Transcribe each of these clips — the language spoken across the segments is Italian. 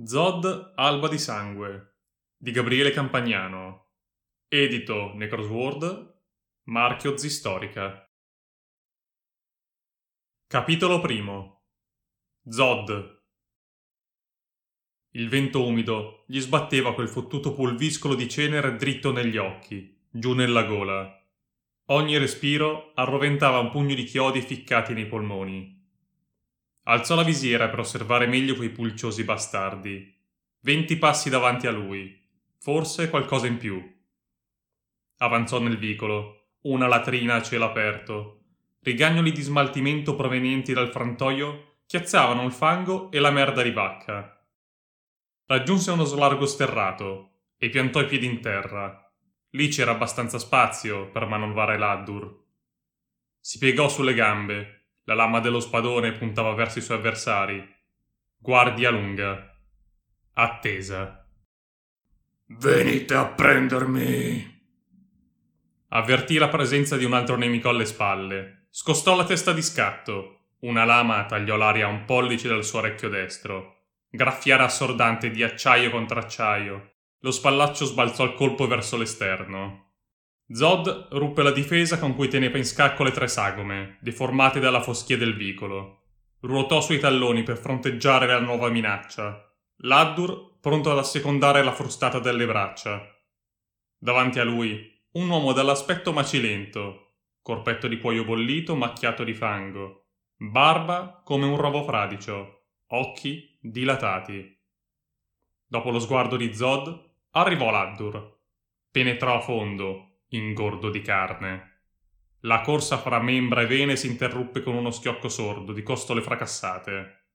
Zod Alba di Sangue di Gabriele Campagnano. Edito Necrosword, marchio Zistorica. Capitolo primo. Zod. Il vento umido gli sbatteva quel fottuto pulviscolo di cenere dritto negli occhi, giù nella gola. Ogni respiro arroventava un pugno di chiodi ficcati nei polmoni. Alzò la visiera per osservare meglio quei pulciosi bastardi. Venti passi davanti a lui, forse qualcosa in più. Avanzò nel vicolo, una latrina a cielo aperto. Rigagnoli di smaltimento provenienti dal frantoio chiazzavano il fango e la merda di vacca. Raggiunse uno slargo sterrato e piantò i piedi in terra. Lì c'era abbastanza spazio per manovrare l'Addur. Si piegò sulle gambe la lama dello spadone puntava verso i suoi avversari. Guardia lunga. Attesa. Venite a prendermi! Avvertì la presenza di un altro nemico alle spalle. Scostò la testa di scatto. Una lama tagliò l'aria a un pollice dal suo orecchio destro. Graffiare assordante di acciaio contro acciaio. Lo spallaccio sbalzò il colpo verso l'esterno. Zod ruppe la difesa con cui teneva in scacco le tre sagome, deformate dalla foschia del vicolo. Ruotò sui talloni per fronteggiare la nuova minaccia. L'Addur pronto ad assecondare la frustata delle braccia. Davanti a lui, un uomo dall'aspetto macilento, corpetto di cuoio bollito macchiato di fango, barba come un rovo fradicio, occhi dilatati. Dopo lo sguardo di Zod, arrivò l'Addur. Penetrò a fondo, ingordo di carne. La corsa fra membra e vene si interruppe con uno schiocco sordo di costole fracassate.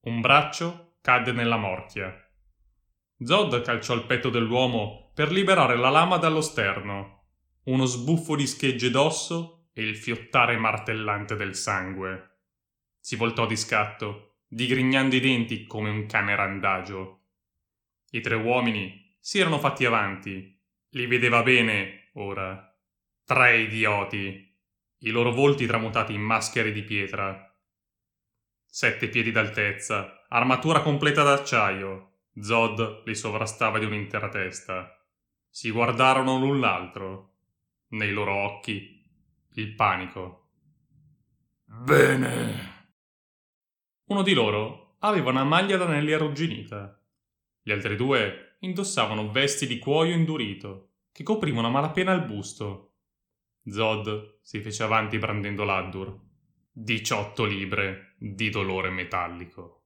Un braccio cadde nella morchia. Zod calciò il petto dell'uomo per liberare la lama dallo sterno. Uno sbuffo di schegge d'osso e il fiottare martellante del sangue. Si voltò di scatto, digrignando i denti come un cane randagio. I tre uomini si erano fatti avanti. Li vedeva bene ora. Tre idioti. I loro volti tramutati in maschere di pietra. Sette piedi d'altezza, armatura completa d'acciaio. Zod li sovrastava di un'intera testa. Si guardarono l'un l'altro. Nei loro occhi il panico. Bene. Uno di loro aveva una maglia d'anelli arrugginita. Gli altri due indossavano vesti di cuoio indurito che coprivano a malapena il busto. Zod si fece avanti brandendo l'Addur. 18 libre di dolore metallico.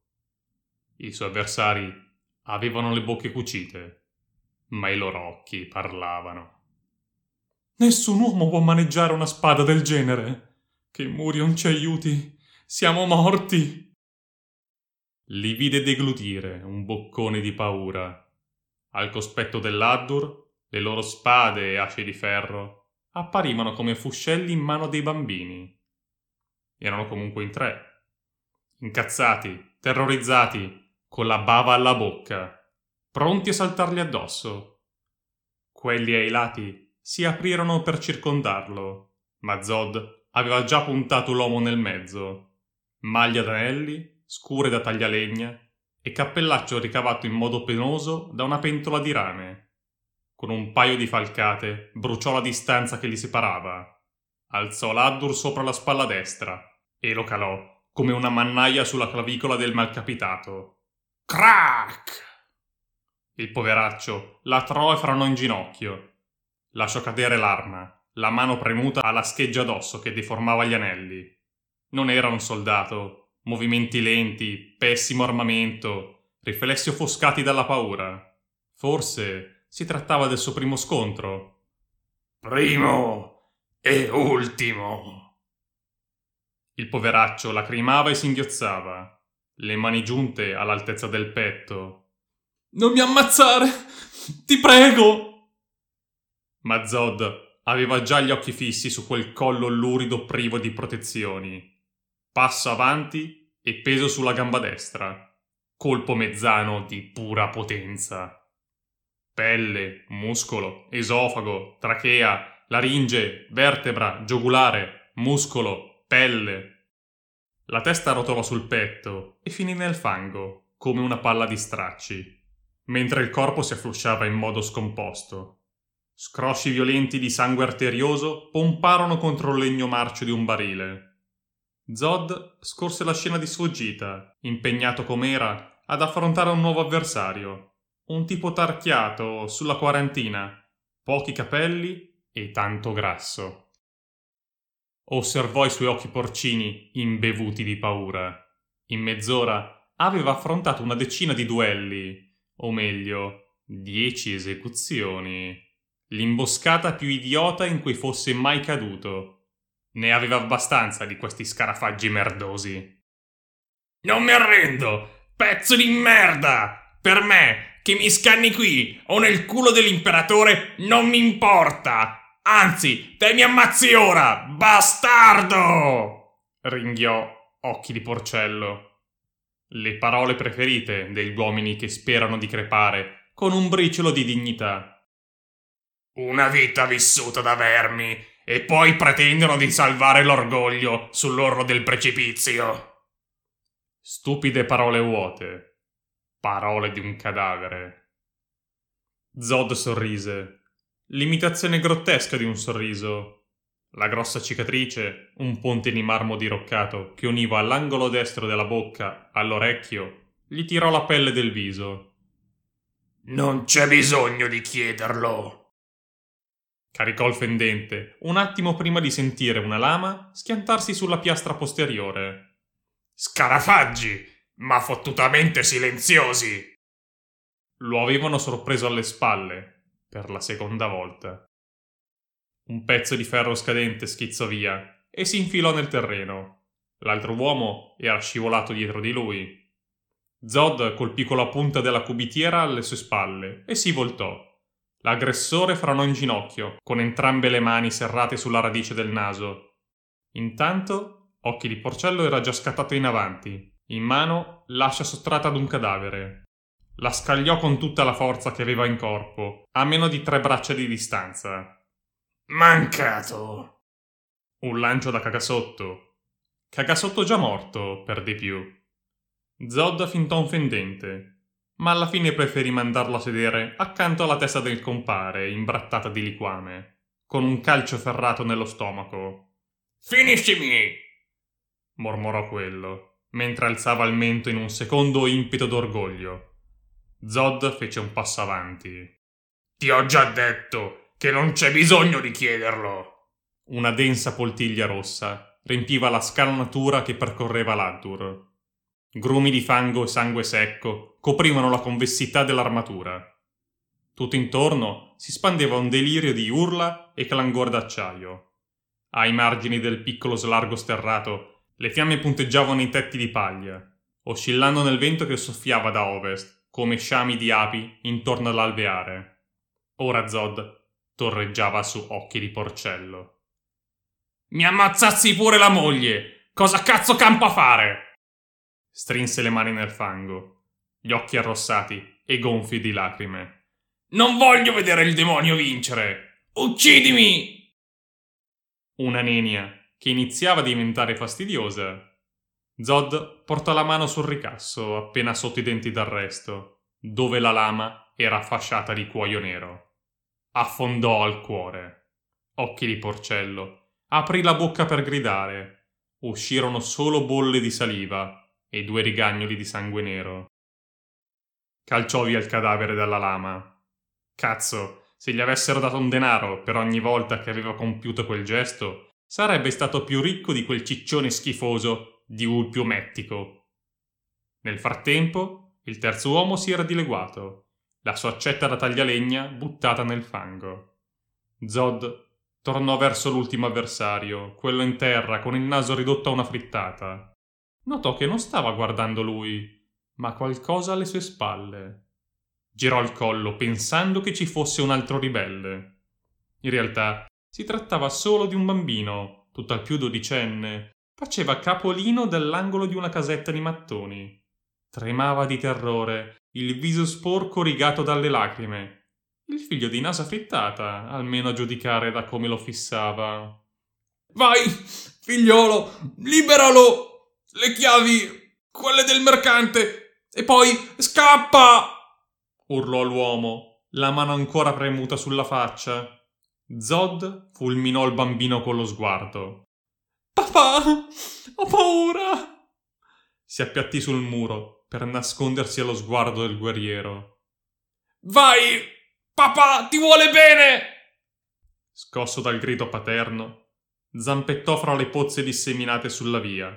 I suoi avversari avevano le bocche cucite, ma i loro occhi parlavano. Nessun uomo può maneggiare una spada del genere. Che Murion ci aiuti. Siamo morti. Li vide deglutire un boccone di paura. Al cospetto dell'Addur le loro spade e asce di ferro apparivano come fuscelli in mano dei bambini. Erano comunque in tre. Incazzati, terrorizzati, con la bava alla bocca, pronti a saltargli addosso. Quelli ai lati si aprirono per circondarlo, ma Zod aveva già puntato l'uomo nel mezzo. Maglia d'anelli, scure da taglialegna e cappellaccio ricavato in modo penoso da una pentola di rame con un paio di falcate, bruciò la distanza che li separava. Alzò l'Addur sopra la spalla destra e lo calò come una mannaia sulla clavicola del malcapitato. Crack! Il poveraccio latrò e franò in ginocchio. Lasciò cadere l'arma, la mano premuta alla scheggia d'osso che deformava gli anelli. Non era un soldato, movimenti lenti, pessimo armamento, riflessi offuscati dalla paura. Forse si trattava del suo primo scontro. Primo e ultimo. Il poveraccio lacrimava e singhiozzava, le mani giunte all'altezza del petto. Non mi ammazzare! Ti prego! Ma Zod aveva già gli occhi fissi su quel collo lurido privo di protezioni. Passo avanti e peso sulla gamba destra. Colpo mezzano di pura potenza pelle, muscolo, esofago, trachea, laringe, vertebra, giogulare, muscolo, pelle. La testa rotolò sul petto e finì nel fango, come una palla di stracci, mentre il corpo si afflosciava in modo scomposto. Scrosci violenti di sangue arterioso pomparono contro il legno marcio di un barile. Zod scorse la scena di sfuggita, impegnato com'era ad affrontare un nuovo avversario, un tipo tarchiato sulla quarantina, pochi capelli e tanto grasso. Osservò i suoi occhi porcini imbevuti di paura. In mezz'ora aveva affrontato una decina di duelli, o meglio, dieci esecuzioni. L'imboscata più idiota in cui fosse mai caduto. Ne aveva abbastanza di questi scarafaggi merdosi. Non mi arrendo! Pezzo di merda! Per me, che mi scanni qui o nel culo dell'imperatore, non mi importa! Anzi, te mi ammazzi ora! Bastardo! ringhiò Occhi di Porcello. Le parole preferite degli uomini che sperano di crepare con un briciolo di dignità. Una vita vissuta da vermi e poi pretendono di salvare l'orgoglio sull'orlo del precipizio. Stupide parole vuote. Parole di un cadavere. Zod sorrise. L'imitazione grottesca di un sorriso. La grossa cicatrice, un ponte di marmo diroccato che univa all'angolo destro della bocca all'orecchio, gli tirò la pelle del viso. Non c'è bisogno di chiederlo. Caricò il fendente, un attimo prima di sentire una lama schiantarsi sulla piastra posteriore. Scarafaggi, ma fottutamente silenziosi! Lo avevano sorpreso alle spalle, per la seconda volta. Un pezzo di ferro scadente schizzò via e si infilò nel terreno. L'altro uomo era scivolato dietro di lui. Zod colpì con la punta della cubitiera alle sue spalle e si voltò. L'aggressore franò in ginocchio, con entrambe le mani serrate sulla radice del naso. Intanto, Occhi di Porcello era già scattato in avanti, in mano l'ascia sottratta ad un cadavere. La scagliò con tutta la forza che aveva in corpo, a meno di tre braccia di distanza. Mancato! Un lancio da cagasotto. Cagasotto già morto, per di più. Zod fintò un fendente, ma alla fine preferì mandarlo a sedere accanto alla testa del compare, imbrattata di liquame, con un calcio ferrato nello stomaco. Finiscimi! mormorò quello, mentre alzava il mento in un secondo impeto d'orgoglio. Zod fece un passo avanti. Ti ho già detto che non c'è bisogno di chiederlo. Una densa poltiglia rossa riempiva la scalanatura che percorreva l'Addur. Grumi di fango e sangue secco coprivano la convessità dell'armatura. Tutto intorno si spandeva un delirio di urla e clangor d'acciaio. Ai margini del piccolo slargo sterrato, le fiamme punteggiavano i tetti di paglia, oscillando nel vento che soffiava da ovest, come sciami di api intorno all'alveare. Ora Zod torreggiava su occhi di porcello. Mi ammazzassi pure la moglie! Cosa cazzo campo a fare? Strinse le mani nel fango, gli occhi arrossati e gonfi di lacrime. Non voglio vedere il demonio vincere! Uccidimi! Una nenia che iniziava a diventare fastidiosa. Zod portò la mano sul ricasso appena sotto i denti d'arresto, dove la lama era fasciata di cuoio nero. Affondò al cuore. Occhi di porcello. Aprì la bocca per gridare. Uscirono solo bolle di saliva e due rigagnoli di sangue nero. Calciò via il cadavere dalla lama. Cazzo, se gli avessero dato un denaro per ogni volta che aveva compiuto quel gesto, sarebbe stato più ricco di quel ciccione schifoso di Ulpio Mettico. Nel frattempo, il terzo uomo si era dileguato, la sua accetta da taglialegna buttata nel fango. Zod tornò verso l'ultimo avversario, quello in terra con il naso ridotto a una frittata notò che non stava guardando lui, ma qualcosa alle sue spalle. Girò il collo pensando che ci fosse un altro ribelle. In realtà si trattava solo di un bambino, tutt'al più dodicenne. Faceva capolino dall'angolo di una casetta di mattoni. Tremava di terrore, il viso sporco rigato dalle lacrime. Il figlio di nasa frittata, almeno a giudicare da come lo fissava. Vai, figliolo, liberalo! Le chiavi, quelle del mercante, E poi scappa! urlò l'uomo, la mano ancora premuta sulla faccia. Zod fulminò il bambino con lo sguardo. Papà, ho paura! Si appiattì sul muro per nascondersi allo sguardo del guerriero. Vai! Papà, ti vuole bene! Scosso dal grido paterno, zampettò fra le pozze disseminate sulla via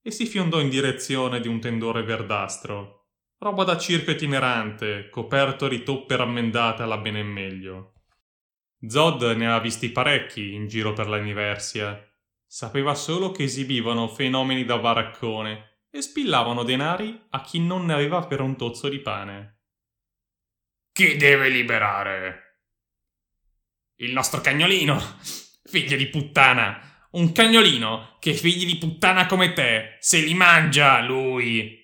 e si fiondò in direzione di un tendore verdastro, roba da circo itinerante, coperto di toppe rammendate alla bene meglio. Zod ne aveva visti parecchi in giro per la Universia. Sapeva solo che esibivano fenomeni da baraccone e spillavano denari a chi non ne aveva per un tozzo di pane. Chi deve liberare? Il nostro cagnolino, figlio di puttana. Un cagnolino che figli di puttana come te se li mangia lui,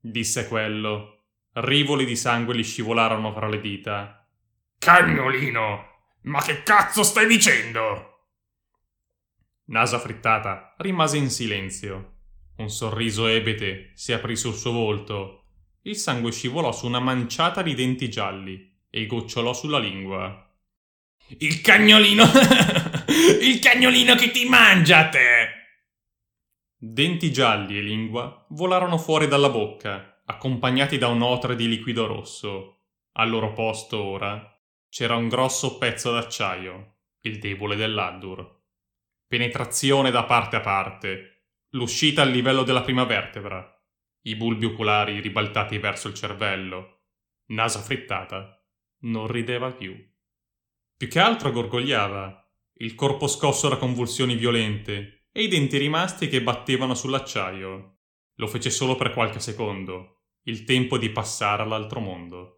disse quello. Rivoli di sangue gli scivolarono fra le dita. Cagnolino, ma che cazzo stai dicendo? Nasa frittata rimase in silenzio. Un sorriso ebete si aprì sul suo volto. Il sangue scivolò su una manciata di denti gialli e gocciolò sulla lingua. Il cagnolino! Il cagnolino che ti mangia te! Denti gialli e lingua volarono fuori dalla bocca, accompagnati da un'otre di liquido rosso. Al loro posto ora c'era un grosso pezzo d'acciaio, il debole dell'Addur. Penetrazione da parte a parte, l'uscita al livello della prima vertebra, i bulbi oculari ribaltati verso il cervello, naso frittata, non rideva più. Più che altro gorgogliava, il corpo scosso da convulsioni violente e i denti rimasti che battevano sull'acciaio. Lo fece solo per qualche secondo, il tempo di passare all'altro mondo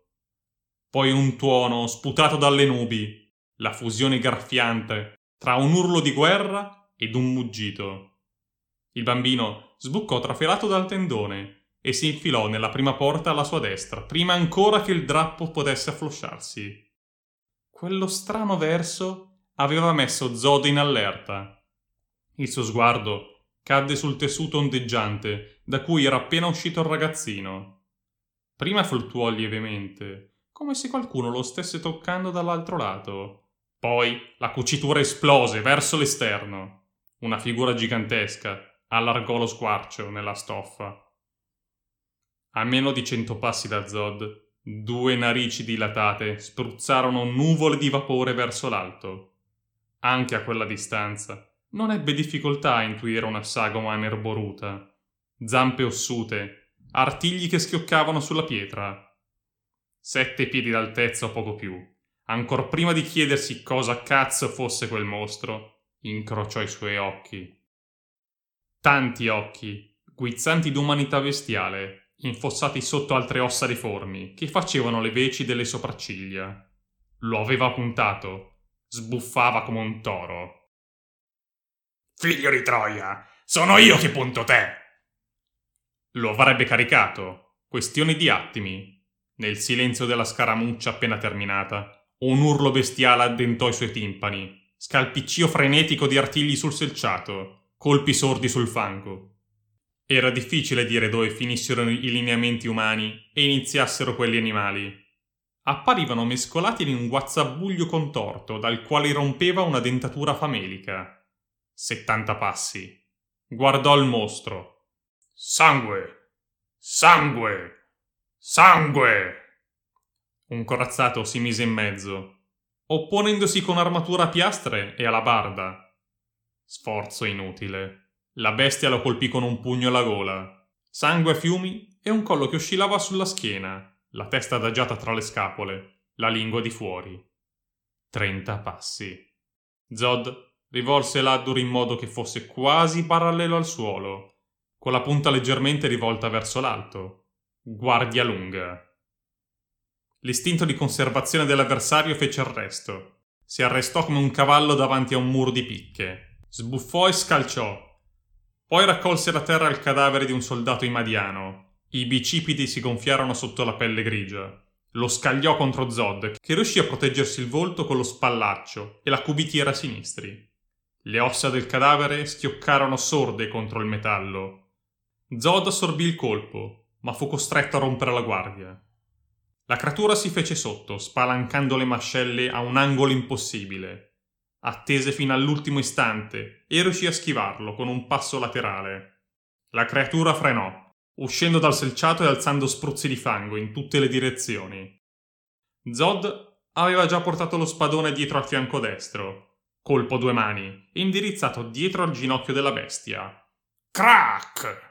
poi un tuono sputato dalle nubi, la fusione graffiante tra un urlo di guerra ed un muggito. Il bambino sbuccò trafelato dal tendone e si infilò nella prima porta alla sua destra, prima ancora che il drappo potesse afflosciarsi. Quello strano verso aveva messo Zod in allerta. Il suo sguardo cadde sul tessuto ondeggiante da cui era appena uscito il ragazzino. Prima fluttuò lievemente, come se qualcuno lo stesse toccando dall'altro lato. Poi la cucitura esplose verso l'esterno. Una figura gigantesca allargò lo squarcio nella stoffa. A meno di cento passi da Zod, due narici dilatate spruzzarono nuvole di vapore verso l'alto. Anche a quella distanza non ebbe difficoltà a intuire una sagoma nerboruta, zampe ossute, artigli che schioccavano sulla pietra, sette piedi d'altezza o poco più. Ancor prima di chiedersi cosa cazzo fosse quel mostro, incrociò i suoi occhi. Tanti occhi, guizzanti d'umanità bestiale, infossati sotto altre ossa deformi, che facevano le veci delle sopracciglia. Lo aveva puntato, sbuffava come un toro. Figlio di Troia, sono io che punto te! Lo avrebbe caricato, questione di attimi, nel silenzio della scaramuccia appena terminata, un urlo bestiale addentò i suoi timpani, scalpiccio frenetico di artigli sul selciato, colpi sordi sul fango. Era difficile dire dove finissero i lineamenti umani e iniziassero quelli animali. Apparivano mescolati in un guazzabuglio contorto dal quale irrompeva una dentatura famelica. Settanta passi. Guardò il mostro. Sangue! Sangue! Sangue! Un corazzato si mise in mezzo, opponendosi con armatura a piastre e alla barda. Sforzo inutile. La bestia lo colpì con un pugno alla gola. Sangue a fiumi e un collo che oscillava sulla schiena, la testa adagiata tra le scapole, la lingua di fuori. Trenta passi. Zod rivolse l'Addur in modo che fosse quasi parallelo al suolo, con la punta leggermente rivolta verso l'alto guardia lunga. L'istinto di conservazione dell'avversario fece arresto. Si arrestò come un cavallo davanti a un muro di picche. Sbuffò e scalciò. Poi raccolse da terra il cadavere di un soldato imadiano. I bicipiti si gonfiarono sotto la pelle grigia. Lo scagliò contro Zod, che riuscì a proteggersi il volto con lo spallaccio e la cubitiera sinistri. Le ossa del cadavere schioccarono sorde contro il metallo. Zod assorbì il colpo, ma fu costretto a rompere la guardia. La creatura si fece sotto, spalancando le mascelle a un angolo impossibile. Attese fino all'ultimo istante e riuscì a schivarlo con un passo laterale. La creatura frenò, uscendo dal selciato e alzando spruzzi di fango in tutte le direzioni. Zod aveva già portato lo spadone dietro al fianco destro, colpo a due mani, indirizzato dietro al ginocchio della bestia. Crack!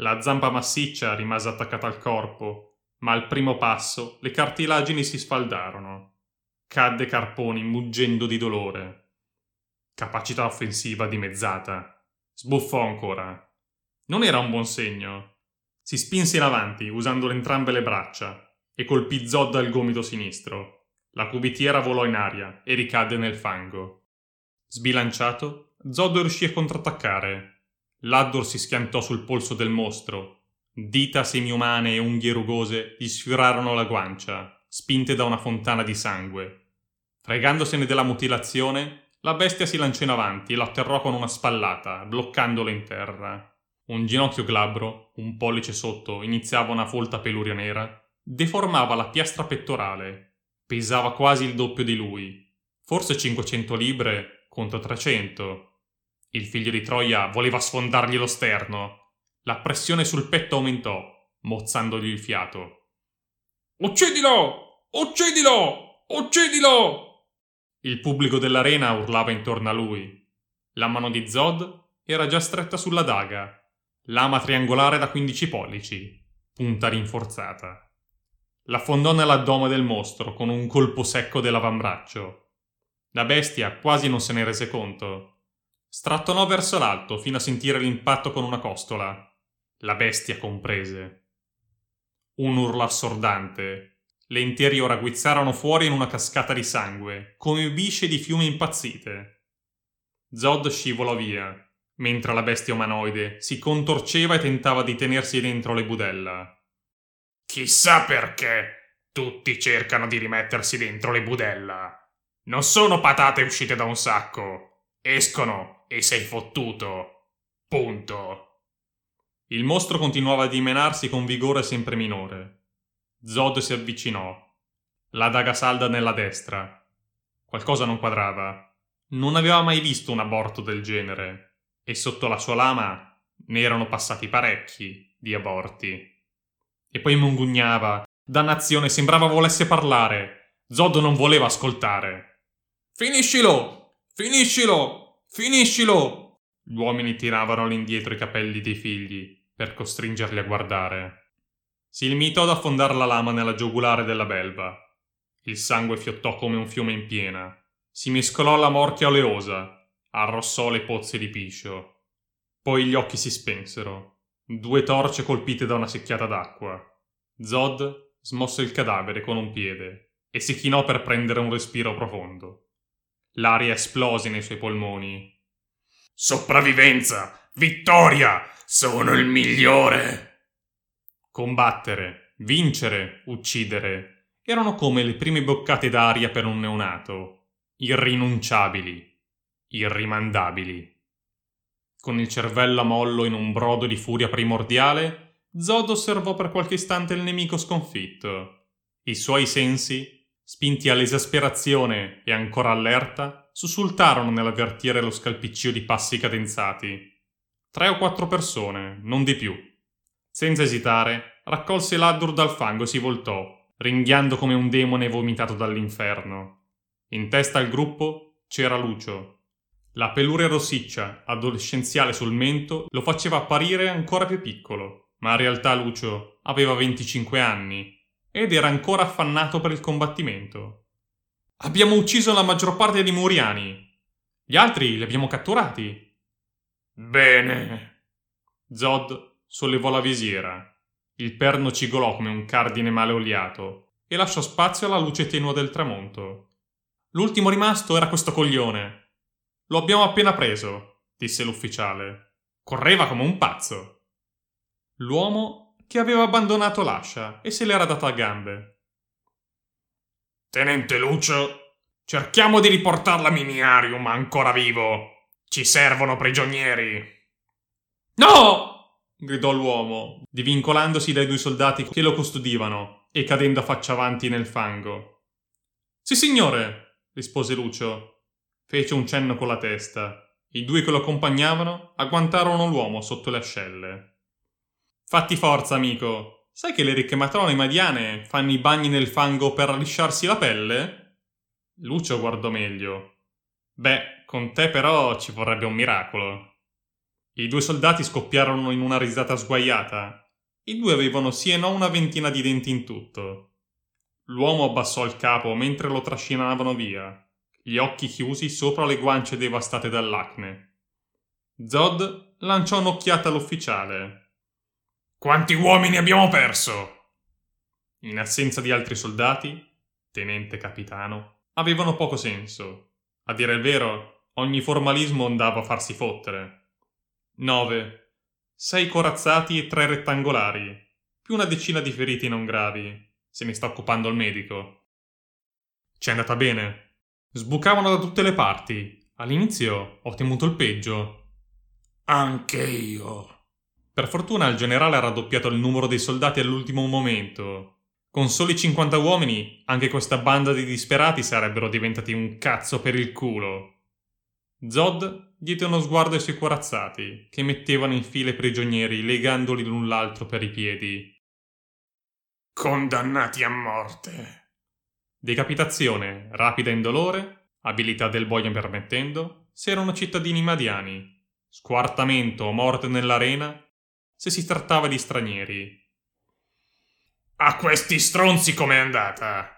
La zampa massiccia rimase attaccata al corpo ma al primo passo le cartilagini si sfaldarono. Cadde Carponi muggendo di dolore. Capacità offensiva dimezzata. Sbuffò ancora. Non era un buon segno. Si spinse in avanti usando entrambe le braccia e colpì Zod al gomito sinistro. La cubitiera volò in aria e ricadde nel fango. Sbilanciato, Zod riuscì a contrattaccare. Laddor si schiantò sul polso del mostro Dita semiumane e unghie rugose gli sfiorarono la guancia, spinte da una fontana di sangue. Fregandosene della mutilazione, la bestia si lanciò in avanti e lo atterrò con una spallata, bloccandolo in terra. Un ginocchio glabro, un pollice sotto, iniziava una folta peluria nera, deformava la piastra pettorale. Pesava quasi il doppio di lui, forse 500 libre contro 300. Il figlio di Troia voleva sfondargli lo sterno, la pressione sul petto aumentò, mozzandogli il fiato. Uccidilo! Uccidilo! Uccidilo! Il pubblico dell'arena urlava intorno a lui. La mano di Zod era già stretta sulla daga, lama triangolare da 15 pollici, punta rinforzata. L'affondò nell'addome del mostro con un colpo secco dell'avambraccio. La bestia quasi non se ne rese conto. Strattonò verso l'alto fino a sentire l'impatto con una costola la bestia comprese. Un urlo assordante. Le interi ora guizzarono fuori in una cascata di sangue, come bisce di fiume impazzite. Zod scivolò via, mentre la bestia umanoide si contorceva e tentava di tenersi dentro le budella. Chissà perché tutti cercano di rimettersi dentro le budella. Non sono patate uscite da un sacco. Escono e sei fottuto. Punto. Il mostro continuava a dimenarsi con vigore sempre minore. Zod si avvicinò. La daga salda nella destra. Qualcosa non quadrava. Non aveva mai visto un aborto del genere, e sotto la sua lama ne erano passati parecchi di aborti. E poi mungugnava. Dannazione, sembrava volesse parlare. Zod non voleva ascoltare. Finiscilo! Finiscilo! Finiscilo! Gli uomini tiravano all'indietro i capelli dei figli per costringerli a guardare. Si limitò ad affondare la lama nella giugulare della belva. Il sangue fiottò come un fiume in piena. Si mescolò alla morchia oleosa, arrossò le pozze di piscio. Poi gli occhi si spensero. Due torce colpite da una secchiata d'acqua. Zod smosse il cadavere con un piede e si chinò per prendere un respiro profondo. L'aria esplose nei suoi polmoni. Sopravvivenza! Vittoria! Sono il migliore. Combattere, vincere, uccidere erano come le prime boccate d'aria per un neonato, irrinunciabili, irrimandabili. Con il cervello a mollo in un brodo di furia primordiale, Zod osservò per qualche istante il nemico sconfitto. I suoi sensi, spinti all'esasperazione e ancora allerta, sussultarono nell'avvertire lo scalpiccio di passi cadenzati Tre o quattro persone, non di più. Senza esitare, raccolse Laddur dal fango e si voltò, ringhiando come un demone vomitato dall'inferno. In testa al gruppo c'era Lucio. La peluria rossiccia, adolescenziale sul mento, lo faceva apparire ancora più piccolo, ma in realtà Lucio aveva 25 anni ed era ancora affannato per il combattimento. Abbiamo ucciso la maggior parte dei Muriani. Gli altri li abbiamo catturati, Bene. Zod sollevò la visiera. Il perno cigolò come un cardine male oliato e lasciò spazio alla luce tenua del tramonto. L'ultimo rimasto era questo coglione. Lo abbiamo appena preso, disse l'ufficiale. Correva come un pazzo. L'uomo che aveva abbandonato l'ascia e se l'era data a gambe. Tenente Lucio, cerchiamo di riportarla a Miniarium ancora vivo. Ci servono prigionieri. No! gridò l'uomo, divincolandosi dai due soldati che lo custodivano e cadendo a faccia avanti nel fango. Sì, signore, rispose Lucio. Fece un cenno con la testa. I due che lo accompagnavano agguantarono l'uomo sotto le ascelle. Fatti forza, amico. Sai che le ricche matrone madiane fanno i bagni nel fango per lisciarsi la pelle? Lucio guardò meglio. Beh, con te però ci vorrebbe un miracolo. I due soldati scoppiarono in una risata sguaiata. I due avevano sì e no una ventina di denti in tutto. L'uomo abbassò il capo mentre lo trascinavano via, gli occhi chiusi sopra le guance devastate dall'acne. Zod lanciò un'occhiata all'ufficiale. Quanti uomini abbiamo perso? In assenza di altri soldati, tenente capitano, avevano poco senso. A dire il vero, ogni formalismo andava a farsi fottere. 9. Sei corazzati e tre rettangolari, più una decina di feriti non gravi. Se ne sta occupando il medico. C'è andata bene. Sbucavano da tutte le parti. All'inizio ho temuto il peggio. Anche io. Per fortuna il generale ha raddoppiato il numero dei soldati all'ultimo momento. Con soli 50 uomini, anche questa banda di disperati sarebbero diventati un cazzo per il culo. Zod diede uno sguardo ai suoi corazzati, che mettevano in file prigionieri legandoli l'un l'altro per i piedi. Condannati a morte. Decapitazione, rapida e indolore, abilità del boia permettendo, se erano cittadini madiani. Squartamento o morte nell'arena, se si trattava di stranieri. A questi stronzi com'è andata?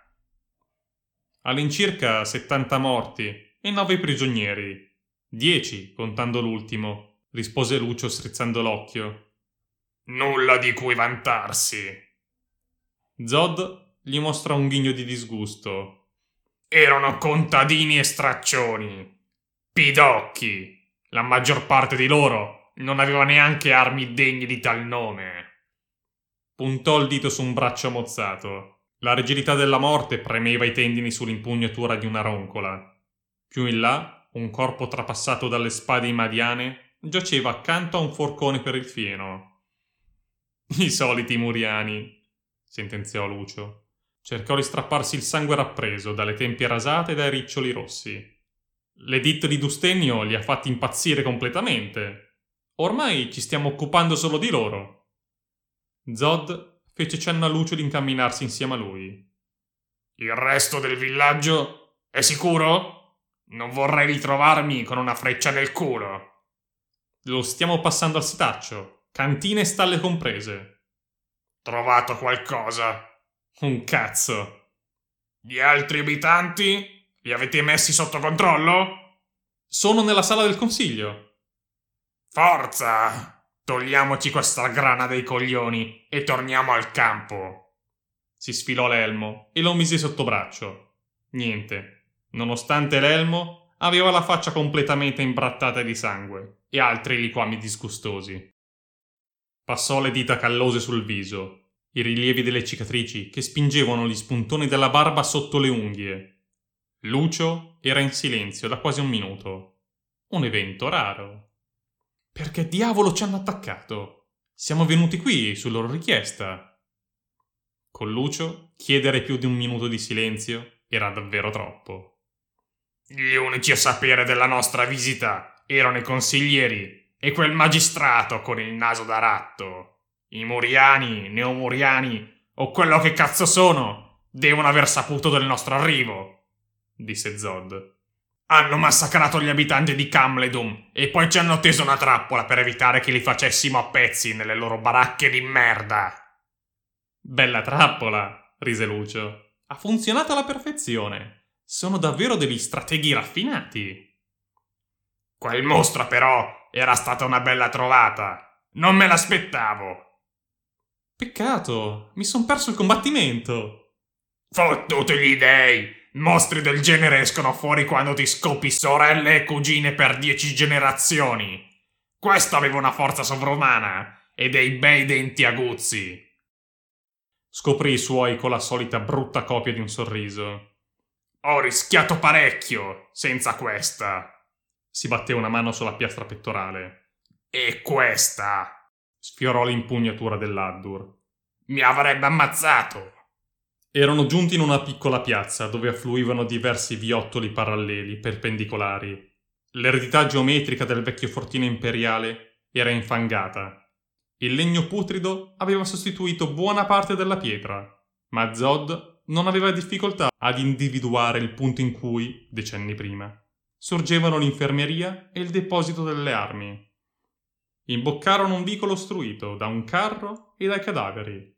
All'incirca 70 morti e 9 prigionieri, Dieci, contando l'ultimo, rispose Lucio strizzando l'occhio. Nulla di cui vantarsi. Zod gli mostrò un ghigno di disgusto. Erano contadini e straccioni. Pidocchi. La maggior parte di loro non aveva neanche armi degne di tal nome. Puntò il dito su un braccio mozzato. La rigidità della morte premeva i tendini sull'impugnatura di una roncola. Più in là un corpo trapassato dalle spade imadiane, giaceva accanto a un forcone per il fieno. I soliti muriani, sentenziò Lucio. Cercò di strapparsi il sangue rappreso dalle tempie rasate e dai riccioli rossi. L'editto di Dustennio li ha fatti impazzire completamente. Ormai ci stiamo occupando solo di loro. Zod fece cenno a Lucio di incamminarsi insieme a lui. Il resto del villaggio è sicuro? Non vorrei ritrovarmi con una freccia nel culo. Lo stiamo passando al setaccio. Cantine e stalle comprese. Trovato qualcosa? Un cazzo. Gli altri abitanti? Li avete messi sotto controllo? Sono nella sala del consiglio. Forza! Togliamoci questa grana dei coglioni e torniamo al campo. Si sfilò l'elmo e lo mise sotto braccio. Niente. Nonostante l'elmo, aveva la faccia completamente imbrattata di sangue e altri liquami disgustosi. Passò le dita callose sul viso, i rilievi delle cicatrici che spingevano gli spuntoni della barba sotto le unghie. Lucio era in silenzio da quasi un minuto. Un evento raro. Perché diavolo ci hanno attaccato? Siamo venuti qui su loro richiesta. Con Lucio chiedere più di un minuto di silenzio era davvero troppo. Gli unici a sapere della nostra visita erano i consiglieri e quel magistrato con il naso da ratto. I muriani, neomuriani o quello che cazzo sono devono aver saputo del nostro arrivo, disse Zod. Hanno massacrato gli abitanti di Camledum e poi ci hanno teso una trappola per evitare che li facessimo a pezzi nelle loro baracche di merda. Bella trappola, rise Lucio. Ha funzionato alla perfezione. Sono davvero degli strateghi raffinati. Quel mostro, però, era stata una bella trovata. Non me l'aspettavo. Peccato, mi son perso il combattimento. Fottuti gli dei! Mostri del genere escono fuori quando ti scopi sorelle e cugine per dieci generazioni. Questo aveva una forza sovrumana e dei bei denti aguzzi. Scoprì i suoi con la solita brutta copia di un sorriso. Ho rischiato parecchio senza questa. Si batté una mano sulla piastra pettorale. E questa. sfiorò l'impugnatura dell'Addur. Mi avrebbe ammazzato! Erano giunti in una piccola piazza dove affluivano diversi viottoli paralleli, perpendicolari. L'eredità geometrica del vecchio fortino imperiale era infangata. Il legno putrido aveva sostituito buona parte della pietra, ma Zod non aveva difficoltà ad individuare il punto in cui, decenni prima, sorgevano l'infermeria e il deposito delle armi. Imboccarono un vicolo ostruito da un carro e dai cadaveri.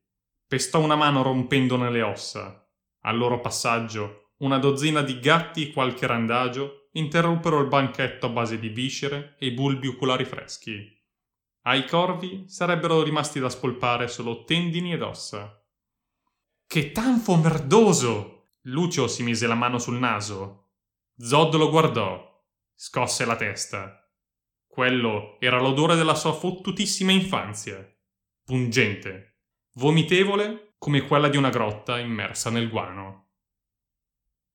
Pestò una mano rompendone le ossa. Al loro passaggio, una dozzina di gatti e qualche randagio interruppero il banchetto a base di viscere e bulbi oculari freschi. Ai corvi sarebbero rimasti da spolpare solo tendini ed ossa. Che tanfo merdoso! Lucio si mise la mano sul naso. Zod lo guardò, scosse la testa. Quello era l'odore della sua fottutissima infanzia. Pungente, vomitevole come quella di una grotta immersa nel guano.